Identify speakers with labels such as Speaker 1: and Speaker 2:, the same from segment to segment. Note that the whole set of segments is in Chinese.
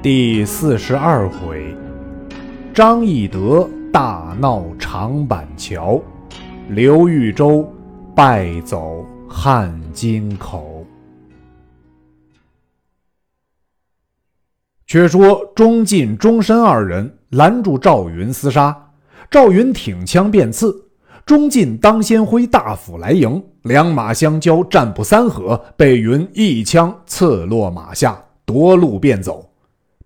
Speaker 1: 第四十二回，张翼德大闹长板桥，刘豫州败走汉津口。却说钟进、钟申二人拦住赵云厮杀，赵云挺枪便刺，钟进当先挥大斧来迎，两马相交，战不三合，被云一枪刺落马下，夺路便走。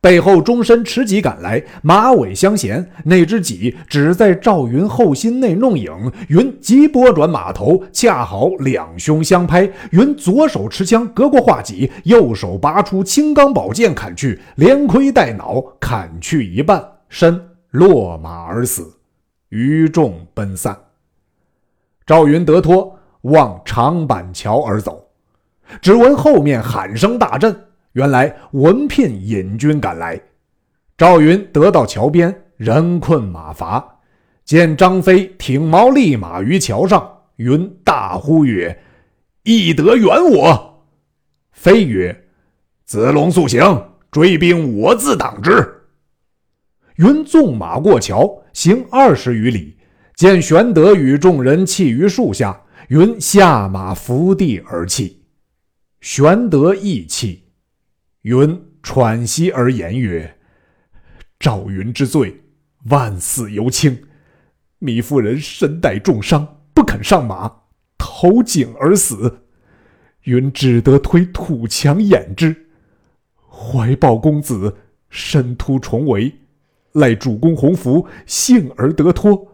Speaker 1: 背后钟申持戟赶来，马尾相衔，那只戟只在赵云后心内弄影。云急拨转马头，恰好两胸相拍。云左手持枪隔过画戟，右手拔出青钢宝剑砍去，连盔带脑砍去一半，身落马而死，余众奔散。赵云得脱，望长板桥而走，只闻后面喊声大震。原来文聘引军赶来，赵云得到桥边，人困马乏，见张飞挺矛立马于桥上，云大呼曰：“翼德援我！”飞曰：“子龙速行，追兵我自挡之。”云纵马过桥，行二十余里，见玄德与众人弃于树下，云下马伏地而泣。玄德亦泣。云喘息而言曰：“赵云之罪，万死犹轻。糜夫人身带重伤，不肯上马，投井而死。云只得推土墙掩之。怀抱公子，身突重围，赖主公洪福，幸而得脱。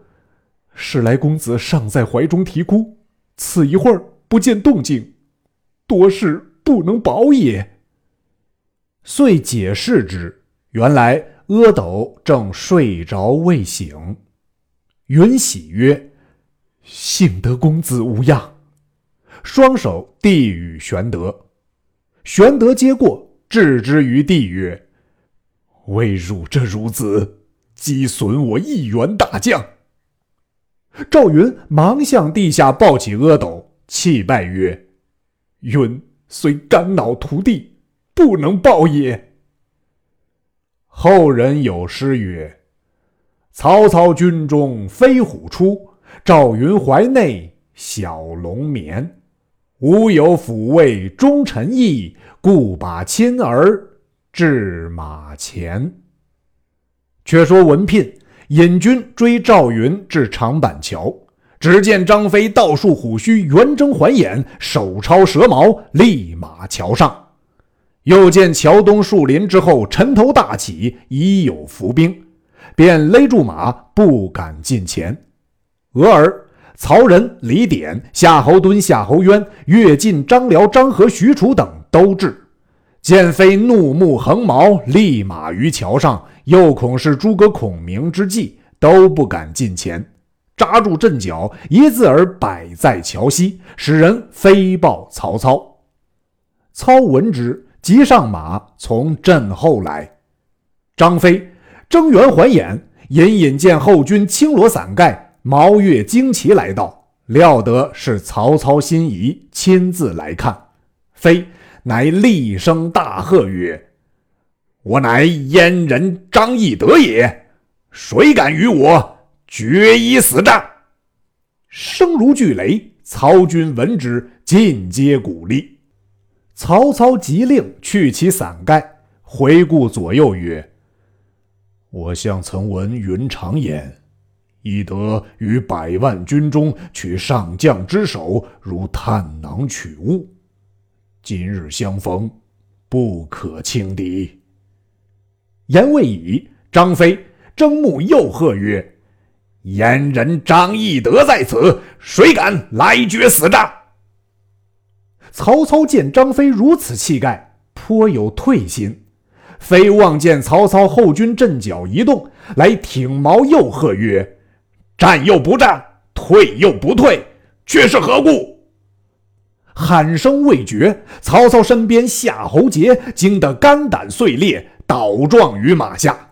Speaker 1: 史来公子尚在怀中啼哭，此一会儿不见动静，多是不能保也。”遂解释之，原来阿斗正睡着未醒。云喜曰：“幸得公子无恙。”双手递与玄德，玄德接过，置之于地曰：“为汝这孺子，击损我一员大将。”赵云忙向地下抱起阿斗，泣拜曰：“云虽肝脑涂地。”不能报也。后人有诗曰：“曹操军中飞虎出，赵云怀内小龙眠。吾有抚慰忠臣义，故把亲儿至马前。”却说文聘引军追赵云至长板桥，只见张飞倒竖虎须，圆睁环眼，手抄蛇矛，立马桥上。又见桥东树林之后尘头大起，已有伏兵，便勒住马，不敢近前。俄而曹仁、李典、夏侯惇、夏侯渊、乐进、张辽、张合、许褚等都至，见飞怒目横矛，立马于桥上，又恐是诸葛孔明之计，都不敢近前，扎住阵脚，一字儿摆在桥西，使人飞报曹操。操闻之。即上马，从阵后来。张飞睁圆环眼，隐隐见后军青罗伞盖，毛越旌旗来到，料得是曹操心仪，亲自来看。飞乃厉声大喝曰：“我乃燕人张翼德也，谁敢与我决一死战？”声如巨雷，曹军闻之，尽皆鼓励。曹操急令去其伞盖，回顾左右曰：“我向曾闻云长言，翼德于百万军中取上将之首，如探囊取物。今日相逢，不可轻敌。”言未已，张飞睁目又喝曰：“燕人张翼德在此，谁敢来决死战？”曹操见张飞如此气概，颇有退心。飞望见曹操后军阵脚一动，来挺矛又喝曰：“战又不战，退又不退，却是何故？”喊声未绝，曹操身边夏侯杰惊得肝胆碎裂，倒撞于马下。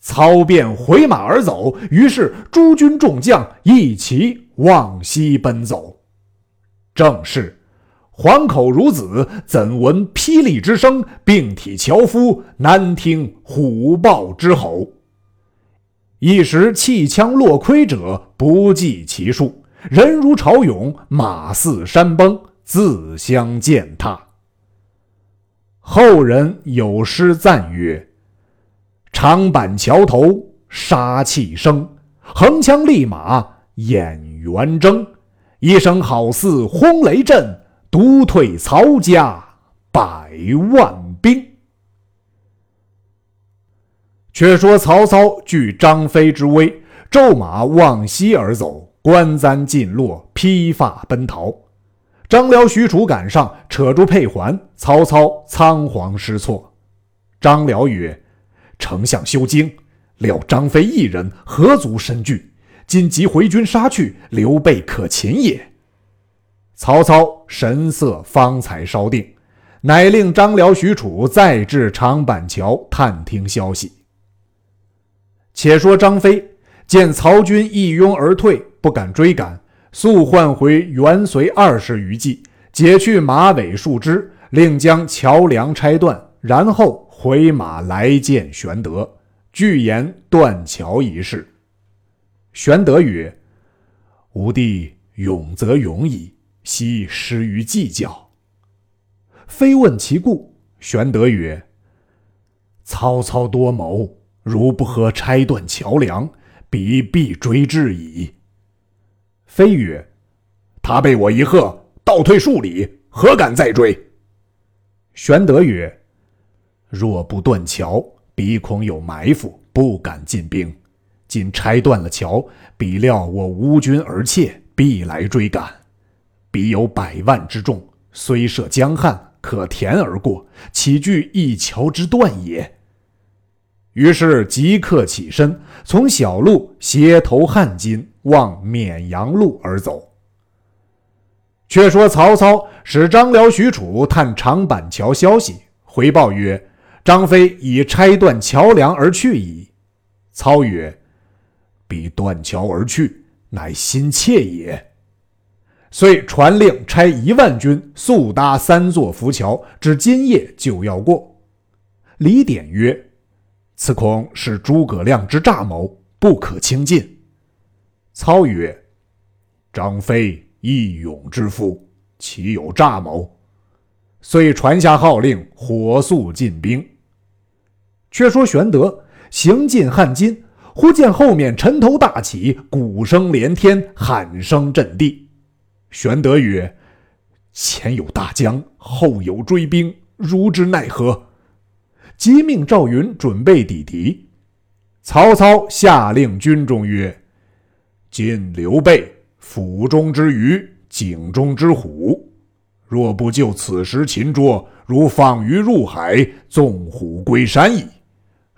Speaker 1: 操便回马而走，于是诸军众将一齐往西奔走。正是。环口孺子，怎闻霹雳之声？并体樵夫，难听虎豹之吼。一时弃枪落盔者不计其数，人如潮涌，马似山崩，自相践踏。后人有诗赞曰：“长坂桥头杀气生，横枪立马眼圆睁。一声好似轰雷震，独退曹家百万兵。”却说曹操惧张飞之威，骤马往西而走，关簪尽落，披发奔逃。张辽、许褚赶上，扯住佩环，曹操仓皇失措。张辽曰：“丞相休惊，料张飞一人何足深惧？今即回军杀去，刘备可擒也。”曹操神色方才稍定，乃令张辽、许褚再至长板桥探听消息。且说张飞见曹军一拥而退，不敢追赶，速唤回元随二十余骑，解去马尾数枝，另将桥梁拆断，然后回马来见玄德，具言断桥一事。玄德曰：“吾弟勇则勇矣，惜失于计较。”飞问其故，玄德曰：“曹操多谋。”如不合拆断桥梁，彼必追至矣。飞曰：“他被我一喝，倒退数里，何敢再追？”玄德曰：“若不断桥，彼恐有埋伏，不敢进兵。今拆断了桥，彼料我无军而怯，必来追赶。彼有百万之众，虽涉江汉，可填而过，岂惧一桥之断也？”于是即刻起身，从小路斜投汉津，往沔阳路而走。却说曹操使张辽、许褚探长板桥消息，回报曰：“张飞已拆断桥梁而去矣。”操曰：“彼断桥而去，乃心切也。”遂传令差一万军速搭三座浮桥，至今夜就要过。李典曰：此恐是诸葛亮之诈谋，不可轻进。操曰：“张飞义勇之夫，岂有诈谋？”遂传下号令，火速进兵。却说玄德行进汉津，忽见后面尘头大起，鼓声连天，喊声震地。玄德曰：“前有大江，后有追兵，如之奈何？”即命赵云准备抵敌。曹操下令军中曰：“今刘备府中之鱼，井中之虎，若不就此时擒捉，如放鱼入海，纵虎归山矣。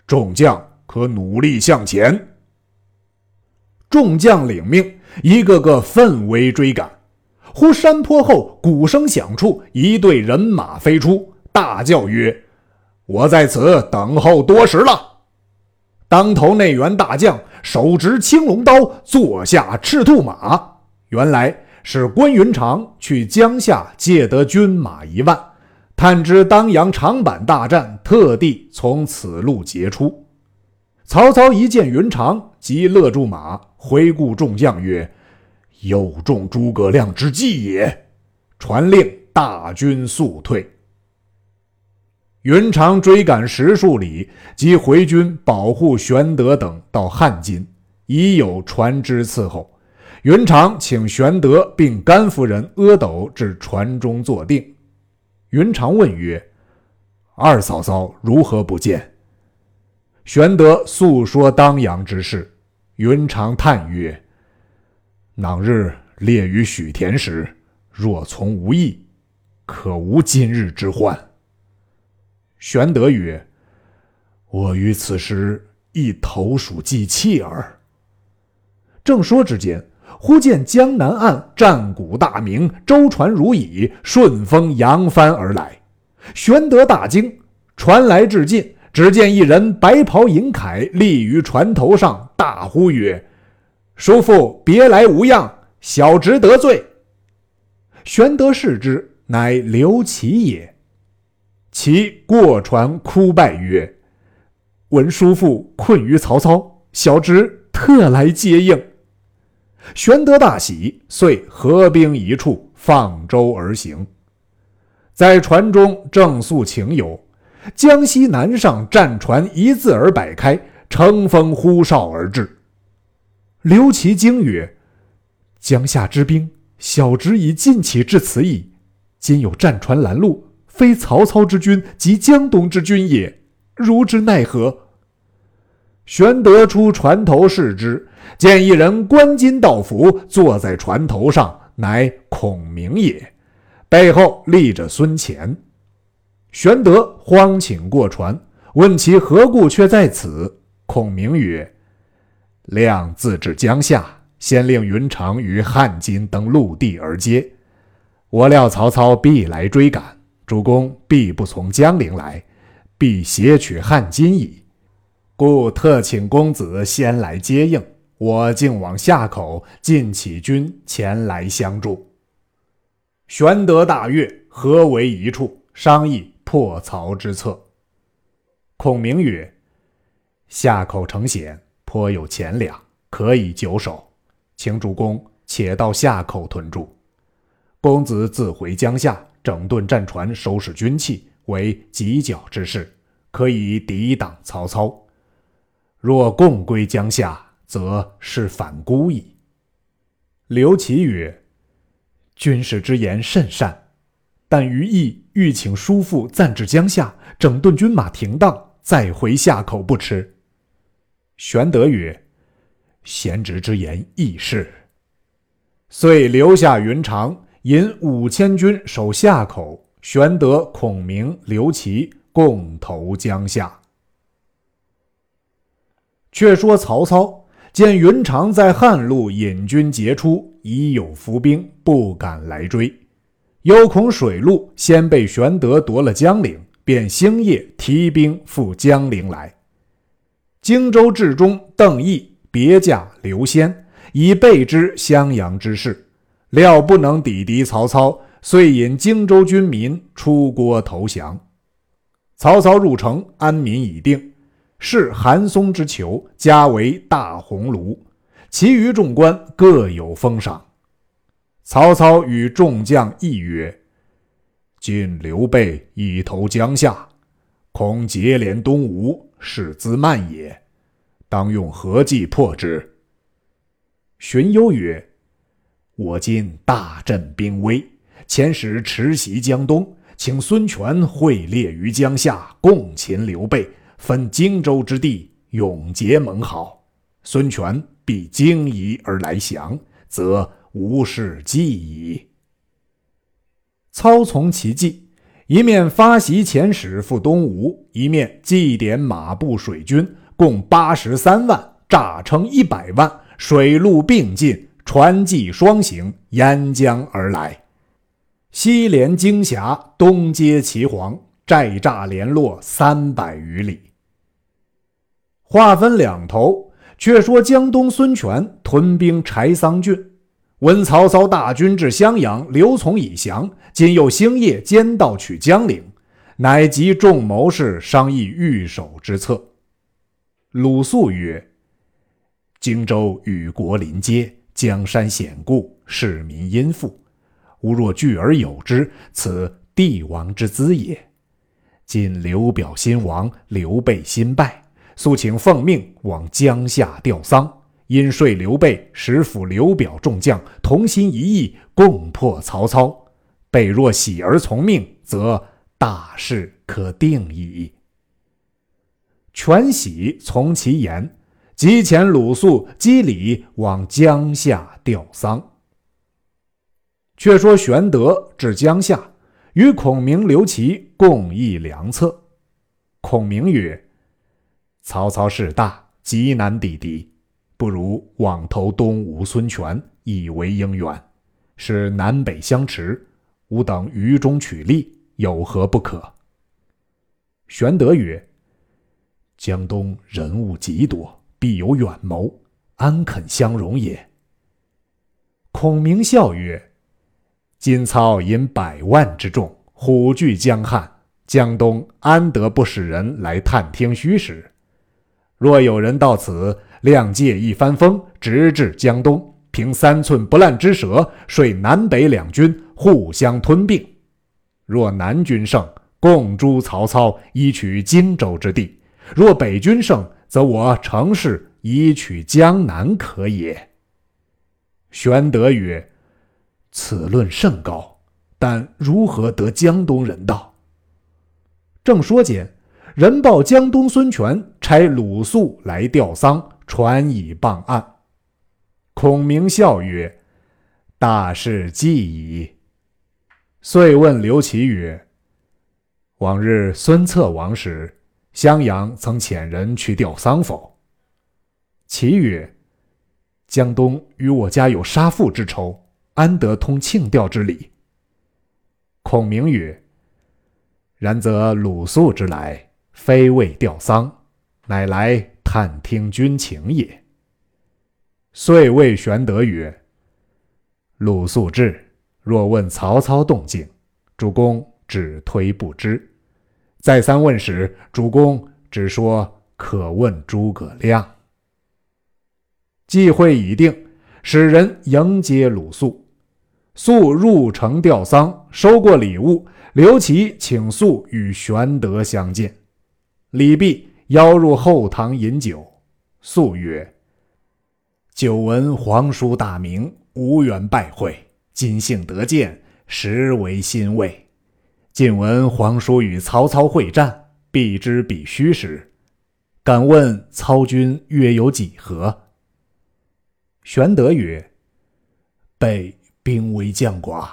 Speaker 1: 众将可努力向前。”众将领命，一个个奋威追赶。忽山坡后鼓声响处，一队人马飞出，大叫曰：我在此等候多时了。当头内员大将手执青龙刀，坐下赤兔马，原来是关云长去江夏借得军马一万，探知当阳长坂大战，特地从此路截出。曹操一见云长，即勒住马，回顾众将曰：“有中诸葛亮之计也。”传令大军速退。云长追赶十数里，即回军保护玄德等到汉津，已有船只伺候。云长请玄德并甘夫人、阿斗至船中坐定。云长问曰：“二嫂嫂如何不见？”玄德诉说当阳之事。云长叹曰：“当日列于许田时，若从无益，可无今日之患。”玄德曰：“我于此时亦投鼠忌器耳。”正说之间，忽见江南岸战鼓大鸣，舟船如蚁，顺风扬帆而来。玄德大惊，船来至近，只见一人白袍银铠立于船头上，大呼曰：“叔父别来无恙，小侄得罪。”玄德视之，乃刘琦也。其过船哭拜曰：“闻叔父困于曹操，小侄特来接应。”玄德大喜，遂合兵一处，放舟而行。在船中正诉情由，江西南上战船一字儿摆开，乘风呼啸而至。刘琦惊曰：“江夏之兵，小侄已尽起至此矣。今有战船拦路，非曹操之军即江东之军也，如之奈何？”玄德出船头视之，见一人冠巾道服，坐在船头上，乃孔明也，背后立着孙乾。玄德慌请过船，问其何故却在此。孔明曰：“亮自至江夏。”先令云长与汉津登陆地而接，我料曹操必来追赶，主公必不从江陵来，必挟取汉津矣。故特请公子先来接应，我竟往夏口尽起军前来相助。玄德大悦，合为一处，商议破曹之策。孔明曰：“夏口城险，颇有钱粮，可以久守。”请主公且到夏口屯驻，公子自回江夏，整顿战船，收拾军器，为犄角之势，可以抵挡曹操。若共归江夏，则是反孤矣。刘琦曰：“军师之言甚善，但余意欲请叔父暂至江夏，整顿军马，停当，再回夏口，不迟。”玄德曰。贤侄之言亦是，遂留下云长引五千军守夏口，玄德、孔明、刘琦共投江夏。却说曹操见云长在汉路引军截出，已有伏兵，不敢来追，又恐水路先被玄德夺了江陵，便星夜提兵赴江陵来。荆州治中邓毅。别驾刘先，以备之襄阳之事，料不能抵敌曹操，遂引荆州军民出郭投降。曹操入城，安民已定，视韩松之囚，加为大鸿胪，其余众官各有封赏。曹操与众将议曰：“今刘备已投江夏，恐结连东吴，是资慢也。”当用何计破之？荀攸曰：“我今大振兵威，遣使持袭江东，请孙权会列于江夏，共擒刘备，分荆州之地，永结盟好。孙权必惊疑而来降，则无事计矣。”操从其计，一面发檄遣使赴东吴，一面祭点马步水军。共八十三万，诈称一百万，水陆并进，船骑双行，沿江而来，西连荆峡，东接齐黄，寨栅连络三百余里。话分两头，却说江东孙权屯兵柴桑郡，闻曹操大军至襄阳，刘琮已降，今又星夜兼道取江陵，乃集众谋士商议御守之策。鲁肃曰：“荆州与国邻接，江山险固，市民殷富。吾若拒而有之，此帝王之资也。今刘表新亡，刘备新败，速请奉命往江夏吊丧，因说刘备使抚刘表众将同心一意，共破曹操。备若喜而从命，则大事可定矣。”全喜从其言，即遣鲁肃、姬礼往江夏吊丧。却说玄德至江夏，与孔明、刘琦共议良策。孔明曰：“曹操势大，极难抵敌，不如往投东吴孙权，以为应援，使南北相持。吾等于中取利，有何不可？”玄德曰。江东人物极多，必有远谋，安肯相容也？孔明笑曰：“今操引百万之众，虎踞江汉，江东安得不使人来探听虚实？若有人到此，亮借一番风，直至江东，凭三寸不烂之舌，率南北两军互相吞并。若南军胜，共诛曹操，以取荆州之地；若北军胜，则我乘势以取江南，可也。玄德曰。此论甚高，但如何得江东人道？正说间，人报江东孙权差鲁肃来吊丧，传以傍案。孔明笑曰：“大事既已。”遂问刘琦曰：“往日孙策亡时，襄阳曾遣人去吊丧否？”其曰：“江东与我家有杀父之仇。”安得通庆吊之礼？孔明曰：“然则鲁肃之来，非为吊丧，乃来探听军情也。”遂谓玄德曰：“鲁肃至，若问曹操动静，主公只推不知；再三问时，主公只说可问诸葛亮。”计会已定，使人迎接鲁肃。肃入城吊丧，收过礼物。刘琦请肃与玄德相见，礼毕，邀入后堂饮酒。肃曰：“久闻皇叔大名，无缘拜会，今幸得见，实为欣慰。近闻皇叔与曹操会战，必知彼虚实。敢问操军约有几何？”玄德曰：“备。”兵微将寡，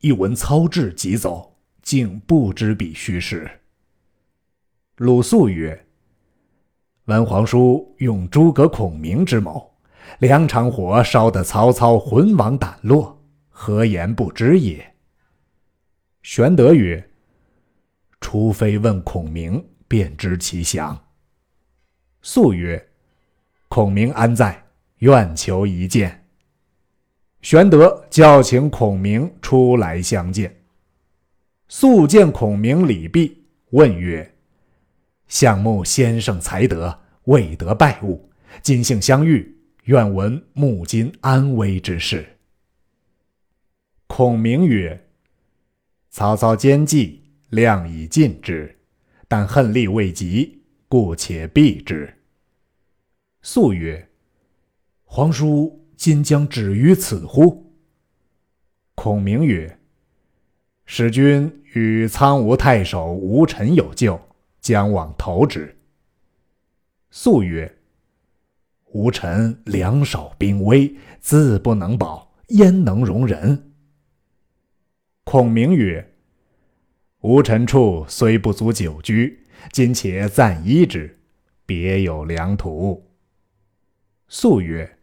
Speaker 1: 一闻操至即走，竟不知彼虚实。鲁肃曰：“文皇叔用诸葛孔明之谋，两场火烧得曹操魂亡胆落，何言不知也？”玄德曰：“除非问孔明，便知其详。”肃曰：“孔明安在？愿求一见。”玄德叫请孔明出来相见。素见孔明礼毕，问曰：“相慕先生才德，未得拜物，今幸相遇，愿闻目今安危之事。”孔明曰：“曹操奸计，量已尽之，但恨力未及，故且避之。”素曰：“皇叔。”今将止于此乎？孔明曰：“使君与苍梧太守吴臣有旧，将往投之。”肃曰：“吴臣粮少兵微，自不能保，焉能容人？”孔明曰：“吴臣处虽不足久居，今且暂依之，别有良图。”肃曰。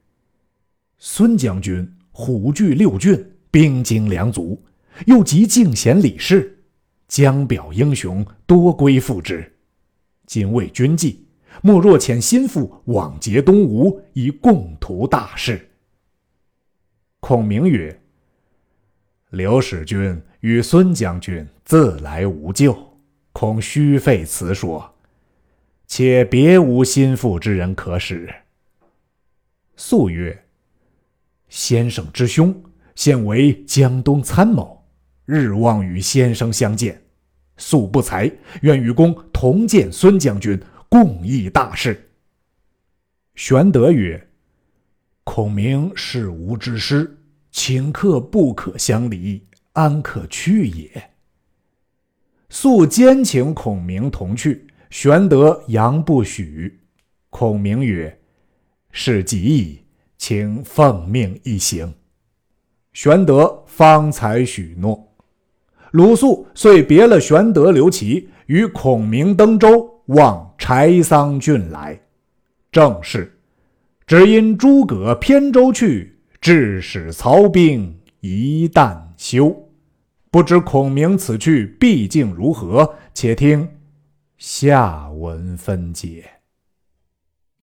Speaker 1: 孙将军虎踞六郡，兵精粮足，又极敬贤礼士，江表英雄多归附之。今为军纪，莫若遣心腹往结东吴，以共图大事。孔明曰：“刘使君与孙将军自来无咎，恐虚费此说，且别无心腹之人可使。”肃曰。先生之兄，现为江东参谋，日望与先生相见。素不才，愿与公同见孙将军，共议大事。玄德曰：“孔明是吾之师，请客不可相离，安可去也？”素坚请孔明同去，玄德佯不许。孔明曰：“是极矣。”请奉命一行，玄德方才许诺。鲁肃遂别了玄德、刘琦，与孔明登舟望柴桑郡来。正是：只因诸葛偏舟去，致使曹兵一旦休。不知孔明此去毕竟如何？且听下文分解。